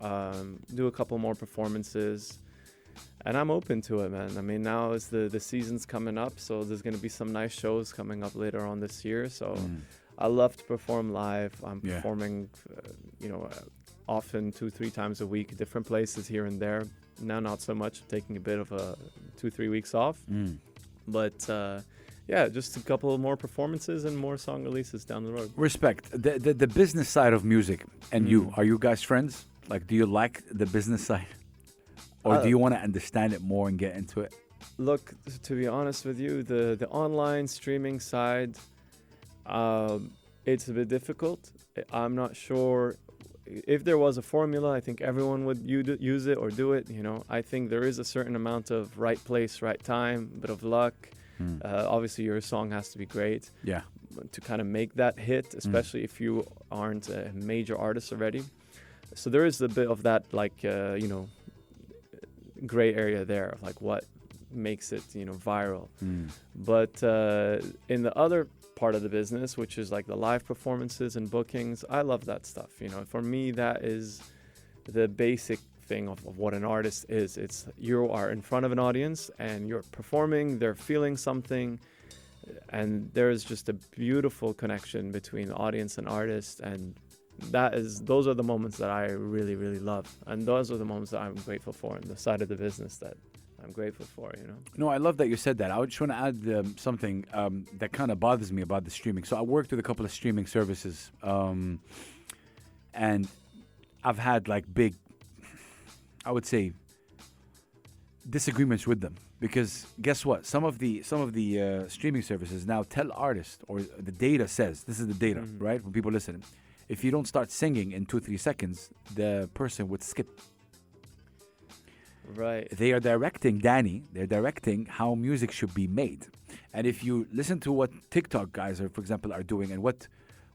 um, do a couple more performances, and I'm open to it, man. I mean, now is the the season's coming up, so there's gonna be some nice shows coming up later on this year. So. Mm. I love to perform live. I'm Yeah. performing, uh, you know, uh, often two, three times a week, different places here and there. Now, not so much. taking a bit of a two, three weeks off, Mm. but uh, yeah, just a couple more performances and more song releases down the road. Respect the, the the business side of music and you. Mm. Are you guys friends? Like, do you like the business side, or Uh, do you want to understand it more and get into it? Look, to be honest with you, the the online streaming side, um, it's a bit difficult. I'm not sure if there was a formula. I think everyone would use it or do it. You know, I think there is a certain amount of right place, right time, bit of luck. Mm. Uh, obviously, your song has to be great yeah. to kind of make that hit, especially if you aren't a major artist already. So there is a bit of that, like uh, you know, gray area there of like what makes it you know viral. Mm. But uh, in the other part of the business, which is like the live performances and bookings, I love that stuff. You know, for me, that is the basic thing of, of what an artist is. It's you are in front of an audience and you're performing, they're feeling something, and there is just a beautiful connection between audience and artist. And that is those are the moments that I really, really love. And those are the moments that I'm grateful for in the side of the business that I'm grateful for, you know. No, I love that you said that. I just want to add um, something um, that kind of bothers me about the streaming. So I worked with a couple of streaming services, um, and I've had like big, I would say, disagreements with them because guess what? Some of the some of the uh, streaming services now tell artists, or the data says this is the data, Mhm. right? When people listen, if you don't start singing in two three seconds, the person would skip Right. they are directing Danny. They're directing how music should be made. And if you listen to what TikTok guys are, for example, are doing, and what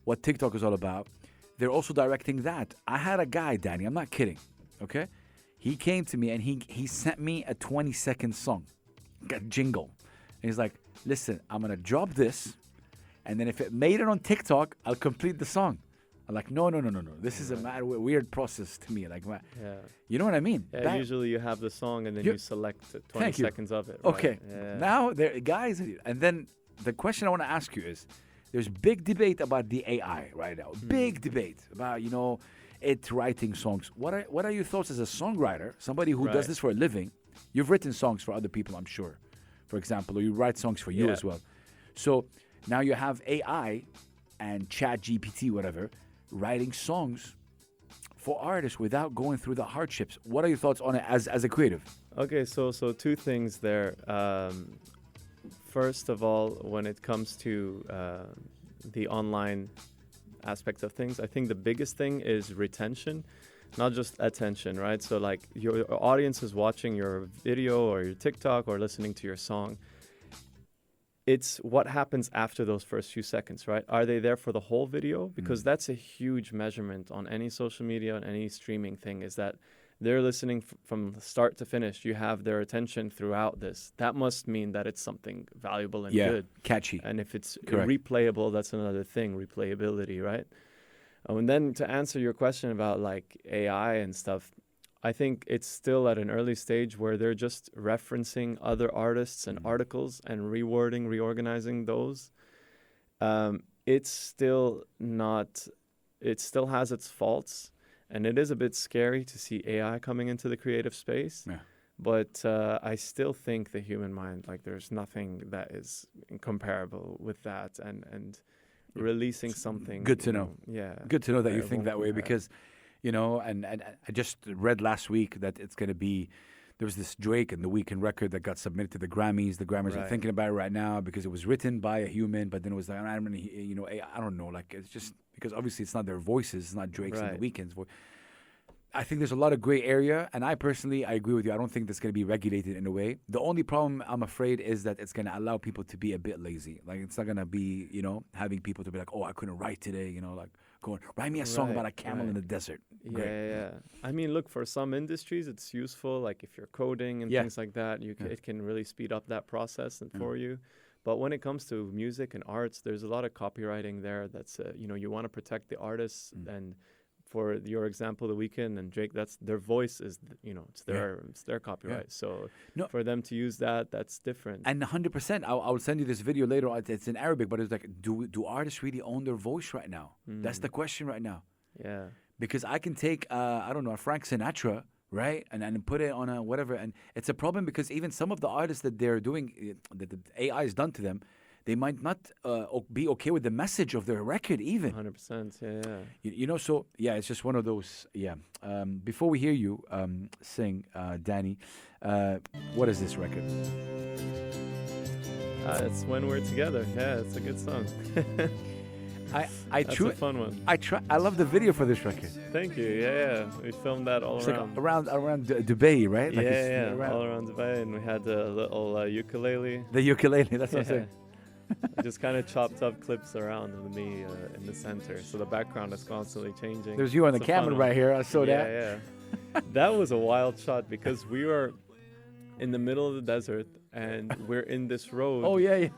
what TikTok is all about, they're also directing that. I had a guy, Danny. I'm not kidding. Okay, he came to me and he he sent me a 20 second song, a jingle, and he's like, "Listen, I'm gonna drop this, and then if it made it on TikTok, I'll complete the song." I'm like, "No, no, no, no, no. This is a mad weird process to me. Like, Yeah. you know what I mean?" Yeah, That- usually you have the song and then You- you, select uh, 20 seconds of it. right? Okay. Yeah. Now there guys and then the question I want to ask you is there's big debate about the AI right now. Hmm. Big debate about, you know, it writing songs. What are what are your thoughts as a songwriter, somebody who does this for a living? You've written songs for other people, I'm sure. For example, or you write songs for you Yeah. as well. So now you have AI and Chat GPT, whatever, writing songs for artists without going through the hardships. What are your thoughts on it as, as a creative? Okay, so so two things there. Um, first of all, when it comes to uh, the online aspect of things, I think the biggest thing is retention, not just attention, right? So like your audience is watching your video or your TikTok or listening to your song. It's what happens after those first few seconds, right? Are they there for the whole video? Because mm. that's a huge measurement on any social media and any streaming thing. Is that they're listening f- from start to finish. You have their attention throughout this. That must mean that it's something valuable and yeah, good. catchy. And if it's Correct. replayable, that's another thing, replayability, right? Oh, and then to answer your question about like AI and stuff, I think it's still at an early stage where they're just referencing other artists and Mhm. articles and rewording, reorganizing those. Um, it's still not, it still has its faults. And it is a bit scary to see AI coming into the creative space. Yeah. But uh, I still think the human mind, like there's nothing that is comparable with that, and and releasing something. good to you know. Yeah. Good to know that you think that way because, you know, and, and I just read last week that it's going to be. There was this Drake and the Weeknd record that got submitted to the Grammys. The Grammys are thinking about it right now because it was written by a human, but then it was like I don't you know, I I don't know, like it's just because obviously it's not their voices, it's not Drake's and the Weeknd's voice. I think there's a lot of gray area, and I personally, I agree with you. I don't think that's going to be regulated in a way. The only problem, I'm afraid, is that it's going to allow people to be a bit lazy. Like it's not going to be, you know, having people to be like, "Oh, I couldn't write today," you know, like going, "Write me a song Right, about a camel in the desert." Yeah, Great. yeah, yeah. I mean, look, for some industries, it's useful. Like if you're coding and Yeah. things like that, you c- Yeah. it can really speed up that process and Yeah. for you. But when it comes to music and arts, there's a lot of copywriting there. That's uh, you know you want to protect the artists Mm. and. For your example, The Weeknd and Drake, that's their voice is you know it's Yeah. their it's their copyright. So No. for them to use that, that's different. And 100%, I'll, I'll send you this video later. It's- in Arabic, but it's like, do do artists really own their voice right now? That's Mm. the question right now. yeah, because I can take uh, I don't know a Frank Sinatra right and and put it on a whatever and it's a problem because even some of the artists that they're doing uh, that the AI has done to them they might not uh, be okay with the message of their record even 100. percent Yeah, yeah. you, you know so yeah it's just one of those yeah um, before we hear you um, sing uh, Danny uh, what is this record Uh, it's when we're together. Yeah, it's a good song. I I That's tru- a fun one. I try I love the video for this record Thank you. Yeah, yeah. We filmed that all it's like around. around around D- Dubai right like yeah, yeah, around- all around Dubai, and we had a little uh, ukulele. the ukulele that's what I'm saying I just kind of chopped up clips around with me uh, in the center, so the background is constantly changing. there's you on the It's fun camera right here I saw yeah, that yeah. that was a wild shot because we were in the middle of the desert and we're in this road. oh yeah yeah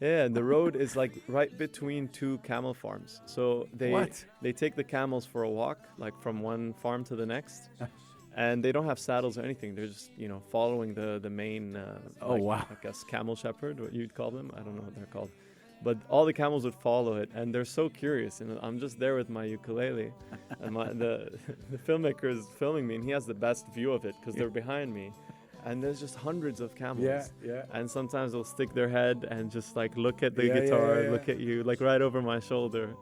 Yeah, and the road is like right between two camel farms. So they What? they take the camels for a walk, like from one farm to the next, and they don't have saddles or anything. They're just you know following the the main. Uh, Oh, like, wow. I guess camel shepherd, what you'd call them. I don't know what they're called, but all the camels would follow it, and they're so curious. And I'm just there with my ukulele, and my the the filmmaker is filming me, and he has the best view of it because they're behind me. And there's just hundreds of camels. Yeah, yeah. And sometimes they'll stick their head and just like look at the Yeah, guitar, yeah, yeah. look at you, like right over my shoulder.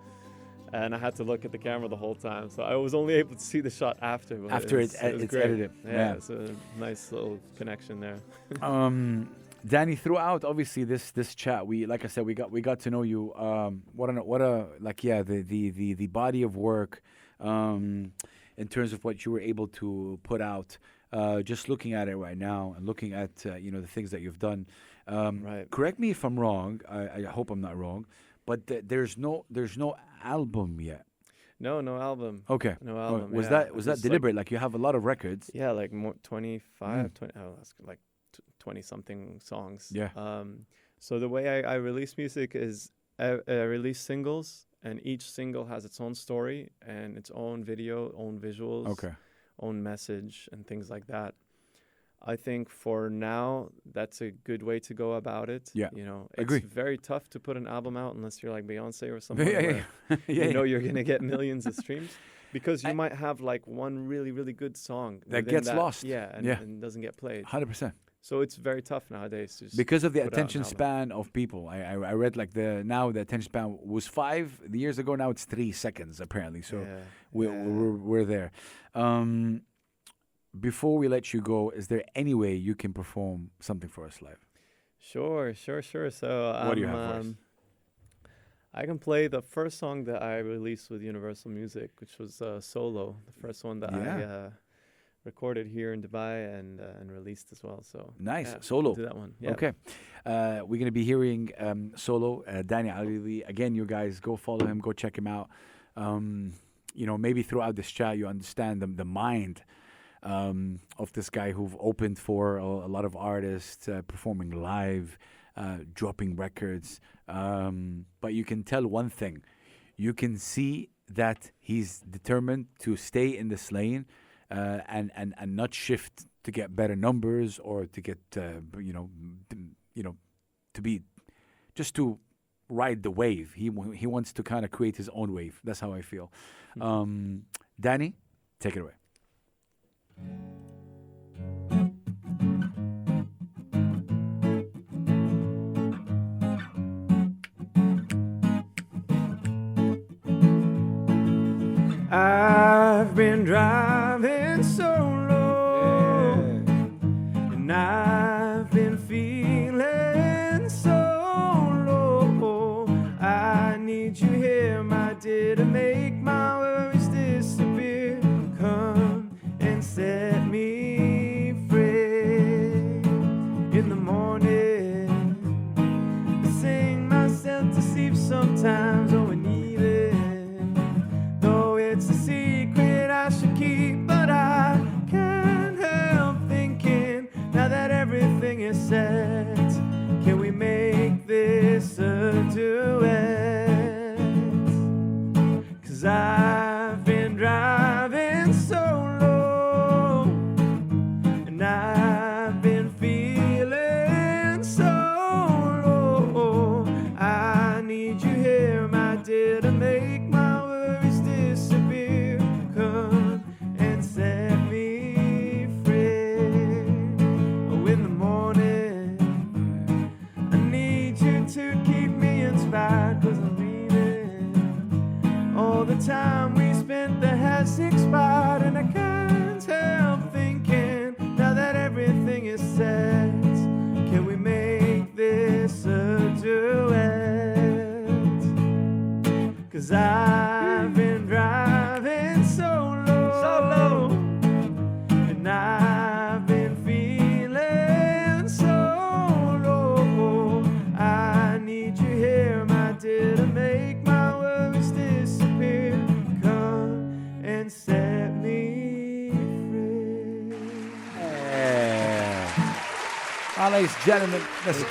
And I had to look at the camera the whole time, so I was only able to see the shot after. After it it's was- ed- was it's great. edited. Yeah, Yeah. it's a nice little connection there. um Danny, throughout obviously this this chat, we like I said, we got we got to know you. Um, what a what a like yeah, the the the, the body of work, um, in terms of what you were able to put out. Uh, just looking at it right now and looking at uh, you know the things that you've done. Um, Right. Correct me if I'm wrong. I, I hope I'm not wrong, but th- there's no there's no album yet. No, no album. Okay. No album. was yeah. that was that Just, like- deliberate? Like, you have a lot of records. Yeah, like more 25, Mm. 20, oh, that's like 20 something songs. Yeah. Um, so the way I, I release music is I, I release singles, and each single has its own story and its own video, own visuals, Okay. own message, and things like that. I think for now, that's a good way to go about it. Yeah, You know, it's agree. very tough to put an album out unless you're like Beyonce or something. yeah, yeah, yeah. yeah, you know you're gonna get millions of streams because you I- might have like one really really good song That gets lost. yeah and, Yeah. and doesn't get played Hundred percent. so it's very tough nowadays because of the put out an attention span of people. I, I I read like the now the attention span was five years ago. Now it's three seconds apparently. So yeah, we, yeah. we're we're there. Um, before we let you go, is there any way you can perform something for us live? sure sure sure so What do you um, have for us? um, I can play the first song that I released with Universal Music, which was uh, solo, the first one that I uh, recorded here in Dubai and uh, and released as well. So Nice yeah, solo. do that one. Yeah. Okay, uh, we're gonna be hearing um, solo uh, Danny Ali. Again, you guys go follow him, go check him out. Um, you know, maybe throughout this chat, you understand the the mind um, of this guy who've opened for a, a lot of artists, uh, performing live, uh, dropping records. Um, but you can tell one thing: you can see that he's determined to stay in this lane uh, and and and not shift to get better numbers or to get uh, you know you know to be just to ride the wave. He he wants to kind of create his own wave. That's how I feel. Um, Danny, take it away. Thank you. Sometimes we need it. Though it's a secret I should keep, but I can't help thinking now that everything is set.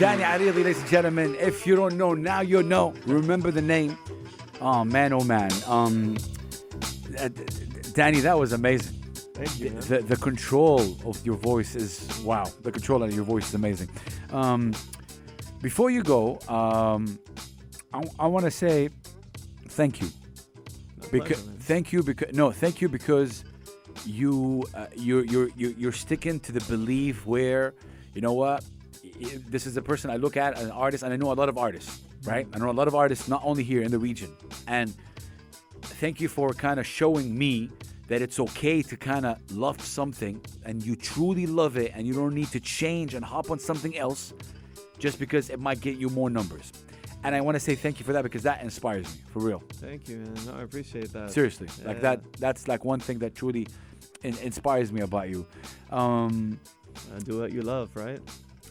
Danny Aridi, ladies and gentlemen. If you don't know, now you know. Remember the name. Oh, man, oh, man. Um, uh, Danny, that was amazing. Thank you. The, the control of your voice is wow. The control of your voice is amazing. Um, before you go, um, I, want to say thank you. Because pleasure, thank you because no, thank you because you uh, you're you're you're you're sticking to the belief where you know what this is a person I look at an artist and I know a lot of artists right I know a lot of artists not only here in the region and thank you for kind of showing me that it's okay to kind of love something and you truly love it and you don't need to change and hop on something else just because it might get you more numbers and I want to say thank you for that because that inspires me for real Thank you, man. No, I appreciate that. Seriously, like that. That's like one thing that truly in- inspires me about you. Um, do what you love, right?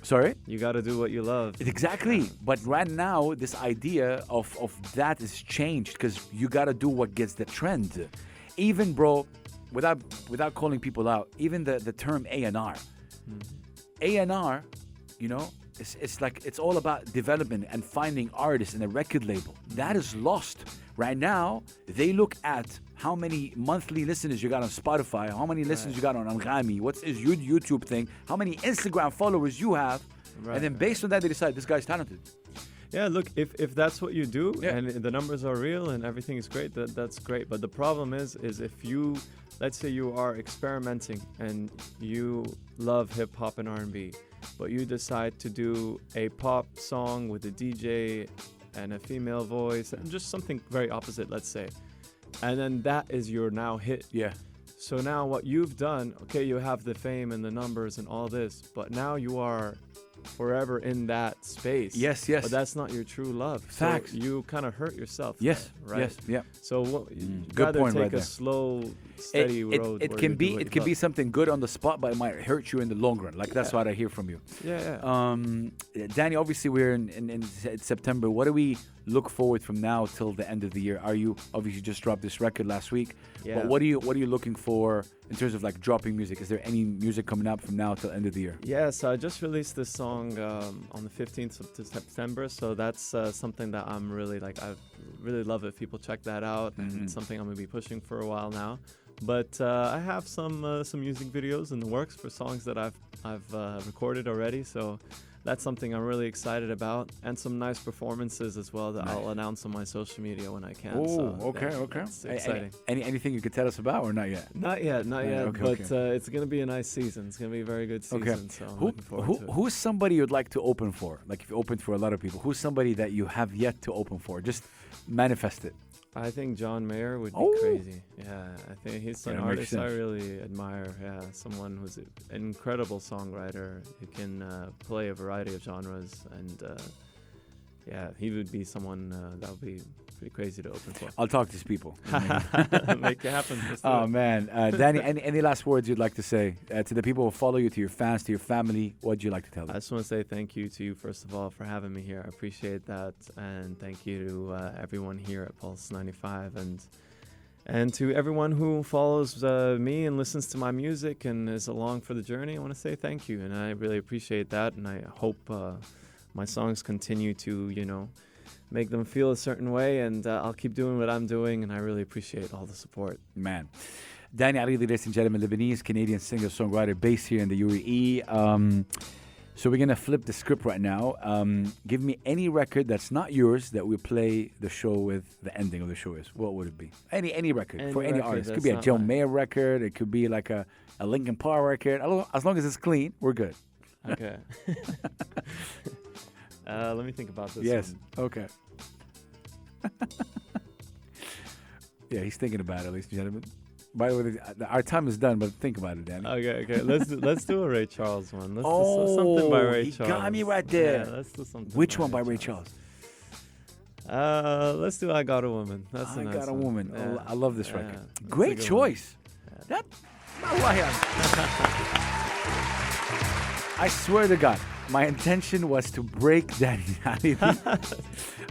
Sorry. You got to do what you love. Exactly. But right now, this idea of of that is changed because you gotta do what gets the trend. Even bro, without without calling people out, even the the term A and R, hmm. A and R, you know, it's it's like it's all about development and finding artists in a record label. That is lost right now. They look at how many monthly listeners you got on Spotify, how many listeners you got on Anghami, what's is your YouTube thing, how many Instagram followers you have, Right, and then based on that they decide this guy's talented. Yeah, look, if, if that's what you do Yeah. and the numbers are real and everything is great, that that's great. But the problem is, is if you, let's say you are experimenting and you love hip hop and R&B, but you decide to do a pop song with a DJ and a female voice and just something very opposite, let's say, and then that is your now hit. Yeah. So now what you've done, okay, you have the fame and the numbers and all this, but now you are forever in that space. Yes, yes. But that's not your true love. Facts. So you kind of hurt yourself. Yes. right? Yes. Yeah. So what, you Mm, good gotta point take right a there. slow, steady it, road. it can be it can be something good on the spot, but it might hurt you in the long run. Like that's Yeah. what I hear from you. Yeah, yeah. Um, Danny, obviously we're in, in, in September. What do we look forward from now till the end of the year? Are you obviously just dropped this record last week? Yeah. But what are you what are you looking for in terms of like dropping music? Is there any music coming up from now till end of the year? Yeah, so I just released this song um, on the 15th of September, so that's uh, something that I'm really like. I really love if people check that out, Mhm. and it's something I'm gonna be pushing for a while now. But uh, I have some uh, some music videos in the works for songs that I've I've uh, recorded already, so that's something I'm really excited about, and some nice performances as well that I'll announce on my social media when I can. Oh, so okay, okay. That's A- any- exciting. Any, anything you could tell us about or not yet? Not yet, not yet, okay, but okay. Uh, it's gonna be a nice season. It's gonna be a very good season. Okay. So Who, who to who's somebody you'd like to open for? Like if you opened for a lot of people, who's somebody that you have yet to open for? Just manifest it. I think John Mayer would be Oh. crazy. Yeah, I think he's an Yeah, artist I really admire. Yeah, someone who's an incredible songwriter who can uh, play a variety of genres and uh, yeah, he would be someone uh, that would be pretty crazy to open for. I'll talk to these people. Make it happen. Oh man, uh, Danny, any, any last words you'd like to say uh, to the people who follow you, to your fans, to your family? What'd you like to tell them? I just want to say thank you to you, first of all, for having me here. I appreciate that. And thank you to uh, everyone here at Pulse 95 and and to everyone who follows uh, me and listens to my music and is along for the journey. I want to say thank you. And I really appreciate that. And I hope uh, my songs continue to, you know, make them feel a certain way. And uh, I'll keep doing what I'm doing. And I really appreciate all the support. Man. Danny Ali, ladies and gentlemen, Lebanese Canadian singer songwriter based here in the UAE. Um, so we're gonna flip the script right now. Um, give me any record that's not yours that we play the show with. The ending of the show is what would it be? Any any record Any for any record artist. It could be a Joe. Mayer record. It could be like a a Linkin Park record. As long as it's clean, we're good. Okay. uh, let me think about this. yes. one. Okay. yeah, he's thinking about it, ladies and gentlemen. By the way, our time is done, but think about it, Danny. Okay, okay. Let's do, let's do a Ray Charles one. Let's do Oh, so- something by Ray he Charles. got me right there. Yeah, let's do something. Which one by Ray Charles? Uh, let's do I Got a Woman. That's a I nice Got a one. Woman. Oh, Yeah. I love this Yeah, record. that's Great choice. That. I swear to God, my intention was to break Danny Ali.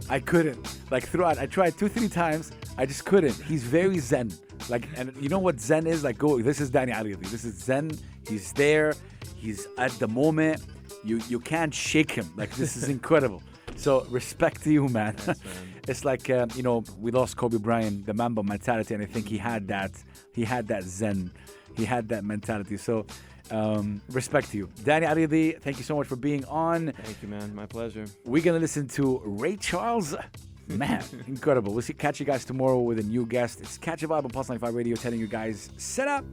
I couldn't. Like throughout, I tried two, three times. I just couldn't. He's very zen. Like, and you know what zen is? Like, go. This is Danny Ali. This is zen. He's there. He's at the moment. You you can't shake him. Like this is incredible. So respect to you, man. Thanks, man. it's like uh, you know we lost Kobe Bryant, the Mamba mentality, and I think he had that. He had that zen. He had that mentality. So um, respect to you, Danny Ali. Thank you so much for being on. Thank you, man. My pleasure. We're gonna listen to Ray Charles. Man, incredible. We'll see, catch you guys tomorrow with a new guest. It's Catch a Vibe on Pulse 95 Radio telling you guys, set up.